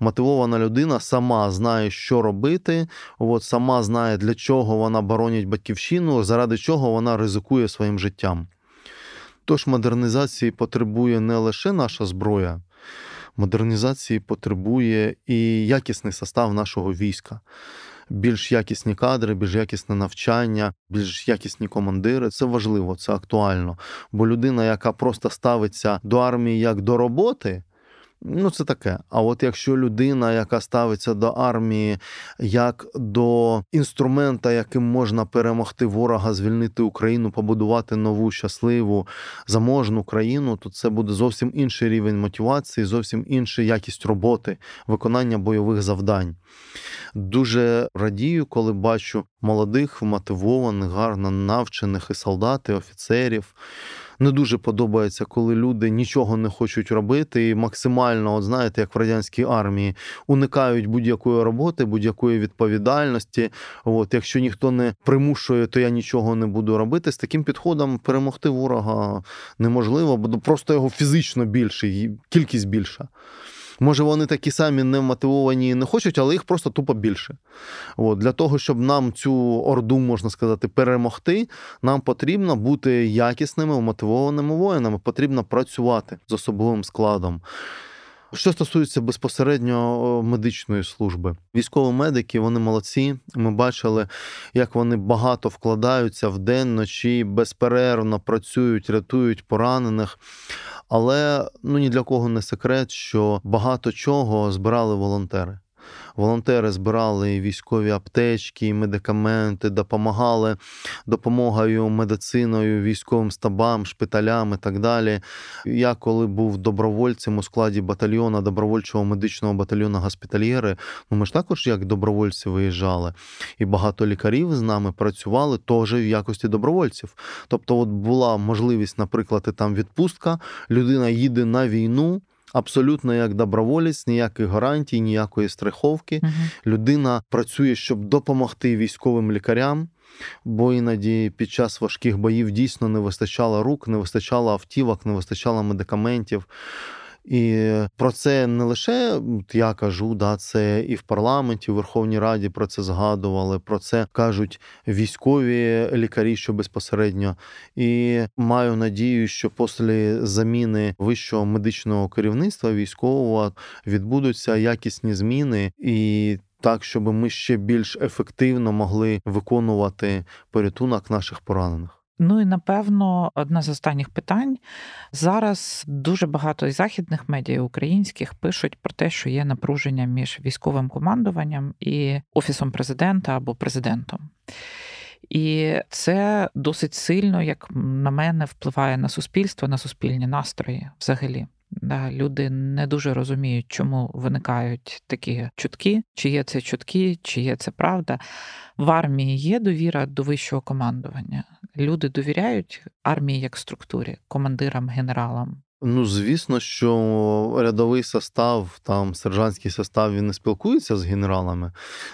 [SPEAKER 2] Мотивована людина сама знає, що робити, от сама знає, для чого вона боронить батьківщину, заради чого вона ризикує своїм життям. Тож модернізації потребує не лише наша зброя, модернізації потребує і якісний состав нашого війська більш якісні кадри, більш якісне навчання, більш якісні командири. Це важливо, це актуально. Бо людина, яка просто ставиться до армії як до роботи. Ну, це таке. А от якщо людина, яка ставиться до армії як до інструмента, яким можна перемогти ворога, звільнити Україну, побудувати нову щасливу заможну країну, то це буде зовсім інший рівень мотивації, зовсім інша якість роботи, виконання бойових завдань. Дуже радію, коли бачу молодих, мотивованих, гарно навчених і солдат, і офіцерів не дуже подобається, коли люди нічого не хочуть робити і максимально, от знаєте, як в радянській армії, уникають будь-якої роботи, будь-якої відповідальності. От якщо ніхто не примушує, то я нічого не буду робити. З таким підходом перемогти ворога неможливо, бо просто його фізично більше, кількість більша. Може, вони такі самі не мотивовані не хочуть, але їх просто тупо більше. От, Для того, щоб нам цю орду, можна сказати, перемогти, нам потрібно бути якісними, мотивованими воїнами, потрібно працювати з особовим складом. Що стосується безпосередньо медичної служби, військові медики вони молодці. Ми бачили, як вони багато вкладаються в день, ночі, безперервно працюють, рятують поранених. Але ну ні для кого не секрет, що багато чого збирали волонтери. Волонтери збирали військові аптечки, медикаменти, допомагали допомогою медициною, військовим стабам, шпиталям і так далі. Я коли був добровольцем у складі батальйону добровольчого медичного батальйону госпітальєри, ну ми ж також як добровольці виїжджали. І багато лікарів з нами працювали теж в якості добровольців. Тобто, от була можливість, наприклад, і там відпустка, людина їде на війну абсолютно як доброволець, ніяких гарантій, ніякої страховки. Угу. Людина працює, щоб допомогти військовим лікарям. Бо іноді під час важких боїв дійсно не вистачало рук, не вистачало автівок, не вистачало медикаментів. І про це не лише я кажу, да, це і в парламенті, в Верховній Раді про це згадували. Про це кажуть військові лікарі, що безпосередньо. І маю надію, що після заміни вищого медичного керівництва військового відбудуться якісні зміни і. Так, щоб ми ще більш ефективно могли виконувати порятунок наших поранених.
[SPEAKER 1] Ну і напевно, одне з останніх питань зараз дуже багато західних медіа українських пишуть про те, що є напруження між військовим командуванням і офісом президента або президентом. І це досить сильно, як на мене, впливає на суспільство, на суспільні настрої взагалі. Да, Люди не дуже розуміють, чому виникають такі чутки, чи є це чутки, чи є це правда. В армії є довіра до вищого командування. Люди довіряють армії як структурі, командирам, генералам.
[SPEAKER 2] Ну, звісно, що рядовий состав, там сержантський состав він не спілкується з генералами.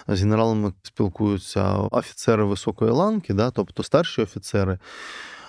[SPEAKER 2] З генералами спілкуються офіцери високої ланки, да, тобто старші офіцери.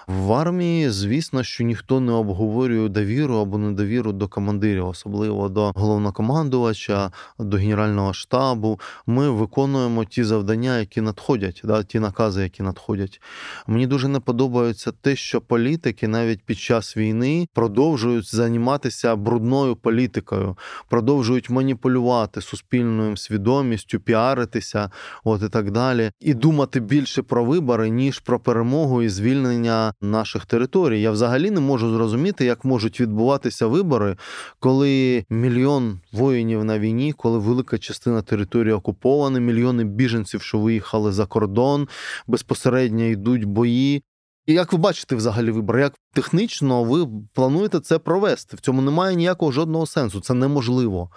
[SPEAKER 2] В армії, звісно, що ніхто не обговорює довіру або недовіру до командирів, особливо до головнокомандувача, до генерального штабу. Ми виконуємо ті завдання, які надходять, да, ті накази, які надходять. Мені дуже не подобається те, що політики навіть під час війни продовжують займатися брудною політикою, продовжують маніпулювати суспільною свідомістю, піаритися, от і так далі, і думати більше про вибори ніж про перемогу і звільнення наших територій. Я взагалі не можу зрозуміти, як можуть відбуватися вибори, коли мільйон воїнів на війні, коли велика частина території окупована, мільйони біженців, що виїхали за кордон, безпосередньо йдуть бої. І як ви бачите взагалі вибори, як технічно ви плануєте це провести? В цьому немає ніякого жодного сенсу. Це неможливо.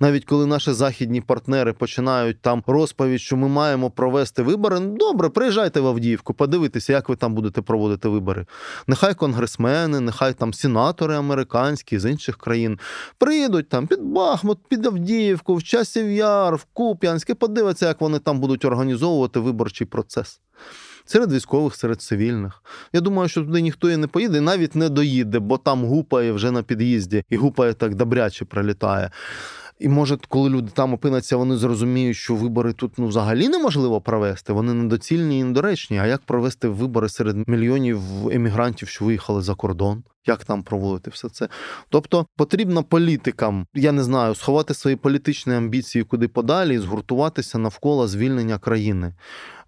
[SPEAKER 2] Навіть коли наші західні партнери починають там розповідь, що ми маємо провести вибори. Ну добре, приїжджайте в Авдіївку, подивитися, як ви там будете проводити вибори. Нехай конгресмени, нехай там сенатори американські з інших країн приїдуть там під Бахмут, під Авдіївку, в Часів Яр, в Куп'янське, подивиться, як вони там будуть організовувати виборчий процес серед військових, серед цивільних. Я думаю, що туди ніхто і не поїде, навіть не доїде, бо там гупає вже на під'їзді, і гупає так добряче пролітає. І може, коли люди там опиняться, вони зрозуміють, що вибори тут ну взагалі неможливо провести. Вони недоцільні і недоречні. А як провести вибори серед мільйонів емігрантів, що виїхали за кордон? Як там проводити все це? Тобто потрібно політикам, я не знаю, сховати свої політичні амбіції куди подалі і згуртуватися навколо звільнення країни.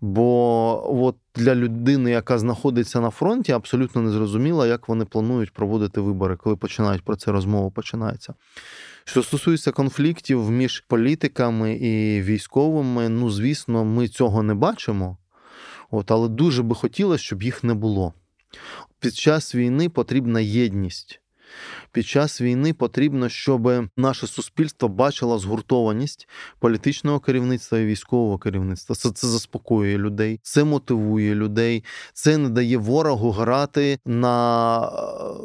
[SPEAKER 2] Бо от для людини, яка знаходиться на фронті, абсолютно не зрозуміло, як вони планують проводити вибори, коли починають про це розмова починається. Що стосується конфліктів між політиками і військовими, ну звісно, ми цього не бачимо. От, Але дуже би хотілося, щоб їх не було. Під час війни потрібна єдність. Під час війни потрібно, щоб наше суспільство бачило згуртованість політичного керівництва і військового керівництва. Це це заспокоює людей, це мотивує людей, це не дає ворогу грати на е,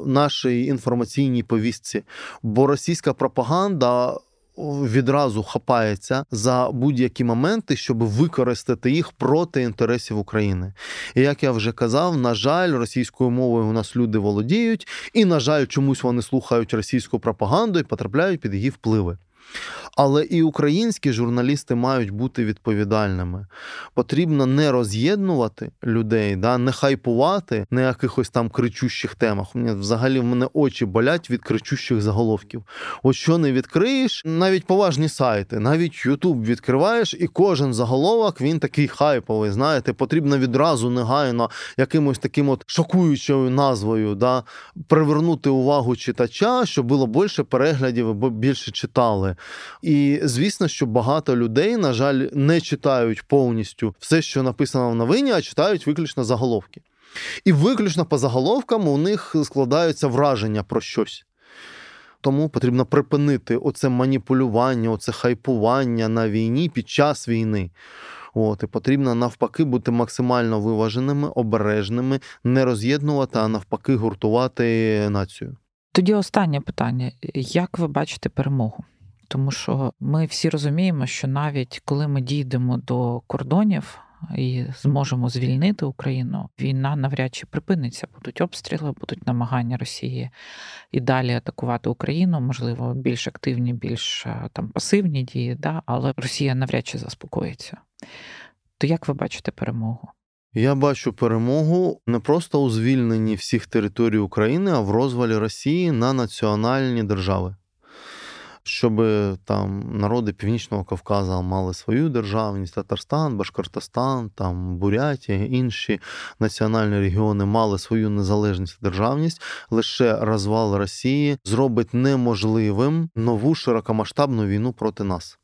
[SPEAKER 2] нашій інформаційній повістці. Бо російська пропаганда відразу хапається за будь-які моменти, щоб використати їх проти інтересів України. І як я вже казав, на жаль, російською мовою у нас люди володіють, і на жаль, чомусь вони слухають російську пропаганду і потрапляють під її впливи. Але і українські журналісти мають бути відповідальними. Потрібно не роз'єднувати людей, да, не хайпувати на якихось там кричущих темах. У мене взагалі в мене очі болять від кричущих заголовків. От що не відкриєш, навіть поважні сайти, навіть Ютуб відкриваєш, і кожен заголовок він такий хайповий. Знаєте, потрібно відразу негайно якимось таким от шокуючою назвою да, привернути увагу читача, щоб було більше переглядів, або більше читали. І звісно, що багато людей, на жаль, не читають повністю все, що написано в новині, а читають виключно заголовки. І виключно по заголовкам у них складаються враження про щось. Тому потрібно припинити оце маніпулювання, оце хайпування на війні під час війни. От, І потрібно навпаки бути максимально виваженими, обережними, не роз'єднувати, а навпаки, гуртувати націю.
[SPEAKER 1] Тоді останнє питання: як ви бачите перемогу? Тому що ми всі розуміємо, що навіть коли ми дійдемо до кордонів і зможемо звільнити Україну, війна навряд чи припиниться. Будуть обстріли, будуть намагання Росії і далі атакувати Україну, можливо, більш активні, більш е, там пасивні дії, да? але Росія навряд чи заспокоїться. То як ви бачите перемогу?
[SPEAKER 2] Я бачу перемогу не просто у звільненні всіх територій України, а в розвалі Росії на національні держави щоб там народи Північного Кавказу мали свою державність, Татарстан, Башкортостан, там Бурятія, інші національні регіони мали свою незалежність державність, лише розвал Росії зробить неможливим нову широкомасштабну війну проти нас.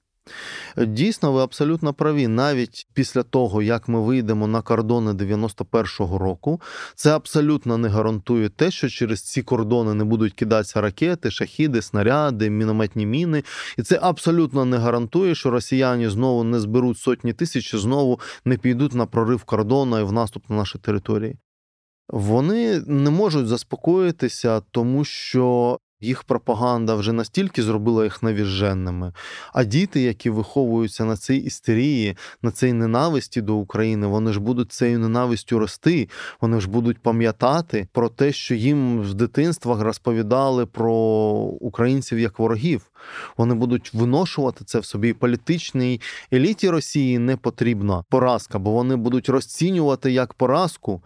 [SPEAKER 2] Дійсно, ви абсолютно праві. Навіть після того, як ми вийдемо на кордони 91-го року, це абсолютно не гарантує те, що через ці кордони не будуть кидатися ракети, шахіди, снаряди, мінометні міни. І це абсолютно не гарантує, що росіяни знову не зберуть сотні тисяч, і знову не підуть на прорив кордону і в наступ на наші території. Вони не можуть заспокоїтися, тому що їх пропаганда вже настільки зробила їх навіженними. А діти, які виховуються на цій істерії, на цій ненависті до України, вони ж будуть цією ненавистю рости. Вони ж будуть пам'ятати про те, що їм в дитинствах розповідали про українців як ворогів. Вони будуть виношувати це в собі. Політичній еліті Росії не потрібна поразка, бо вони будуть розцінювати як поразку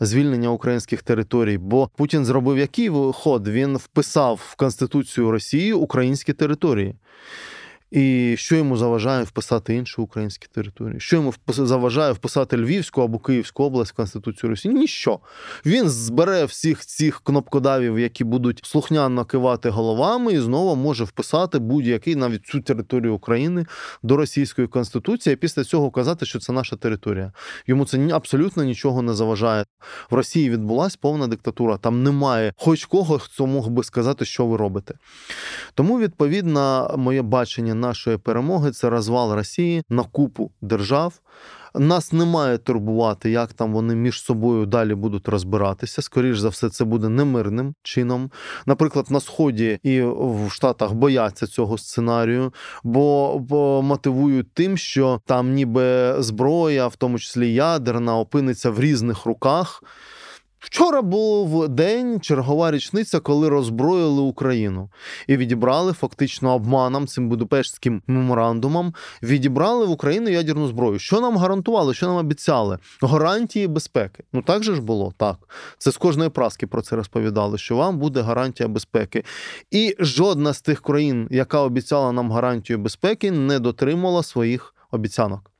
[SPEAKER 2] звільнення українських територій. Бо Путін зробив який ход? Він вписав в Конституцію Росії українські території. І що йому заважає вписати інші українські території? Що йому заважає вписати Львівську або Київську область в Конституцію Росії? Ніщо. Він збере всіх цих кнопкодавів, які будуть слухняно кивати головами, і знову може вписати будь-який навіть цю територію України до російської конституції. і Після цього казати, що це наша територія. Йому це абсолютно нічого не заважає. В Росії відбулася повна диктатура. Там немає хоч кого, хто мог би сказати, що ви робите. Тому, відповідно, моє бачення нашої перемоги це розвал Росії на купу держав. Нас не має турбувати, як там вони між собою далі будуть розбиратися. Скоріш за все, це буде немирним чином. Наприклад, на сході і в Штатах бояться цього сценарію, бо, бо мотивують тим, що там ніби зброя, в тому числі ядерна, опиниться в різних руках. Вчора був день, чергова річниця, коли роззброїли Україну і відібрали фактично обманом цим Будапештським меморандумом. Відібрали в Україну ядерну зброю. Що нам гарантували? Що нам обіцяли? Гарантії безпеки. Ну так же ж було так. Це з кожної праски про це розповідали, що вам буде гарантія безпеки. І жодна з тих країн, яка обіцяла нам гарантію безпеки, не дотримала своїх обіцянок.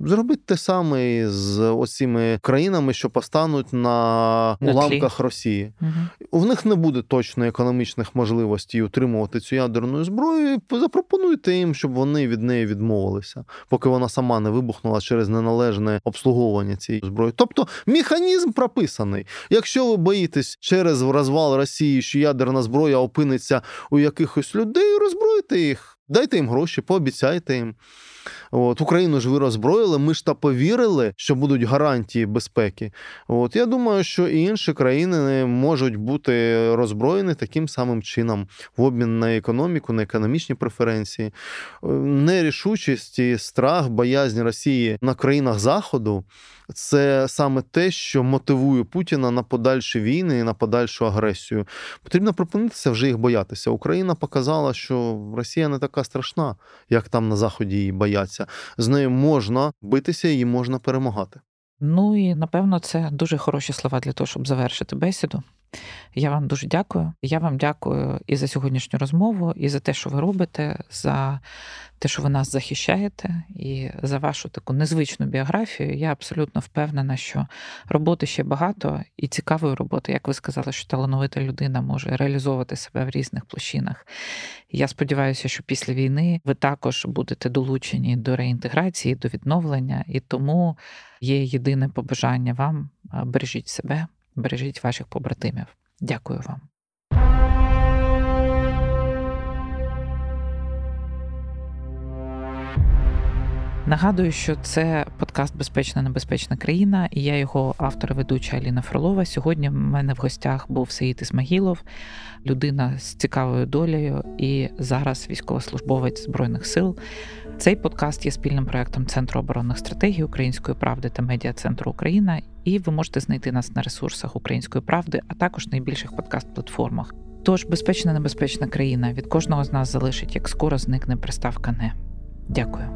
[SPEAKER 2] Зробіть те саме з усіма країнами, що постануть на уламках Росії. Угу. У них не буде точно економічних можливостей утримувати цю ядерну зброю. Запропонуйте їм, щоб вони від неї відмовилися, поки вона сама не вибухнула через неналежне обслуговування цієї зброї. Тобто механізм прописаний. Якщо ви боїтесь через розвал Росії, що ядерна зброя опиниться у якихось людей, роззбройте їх, дайте їм гроші, пообіцяйте їм. От, Україну ж ви роззброїли, ми ж та повірили, що будуть гарантії безпеки. От Я думаю, що і інші країни можуть бути роззброєні таким самим чином в обмін на економіку, на економічні преференції. Нерішучість і страх, боязнь Росії на країнах Заходу це саме те, що мотивує Путіна на подальші війни і на подальшу агресію. Потрібно припинитися вже їх боятися. Україна показала, що Росія не така страшна, як там на Заході її бояться. З нею можна битися, її можна перемагати.
[SPEAKER 1] Ну і напевно це дуже хороші слова для того, щоб завершити бесіду. Я вам дуже дякую. Я вам дякую і за сьогоднішню розмову, і за те, що ви робите, за те, що ви нас захищаєте, і за вашу таку незвичну біографію. Я абсолютно впевнена, що роботи ще багато і цікавої роботи, як ви сказали, що талановита людина може реалізовувати себе в різних площинах. Я сподіваюся, що після війни ви також будете долучені до реінтеграції, до відновлення, і тому є єдине побажання вам бережіть себе бережіть ваших побратимів. Дякую вам. Нагадую, що це подкаст Безпечна небезпечна країна, і я його автор ведуча Аліна Фролова. Сьогодні в мене в гостях був Саїд Ісмагілов, людина з цікавою долею і зараз військовослужбовець збройних сил. Цей подкаст є спільним проектом Центру оборонних стратегій Української правди та медіа центру Україна, і ви можете знайти нас на ресурсах Української правди, а також найбільших подкаст-платформах. Тож безпечна небезпечна країна від кожного з нас залишить, як скоро зникне приставка не. Дякую.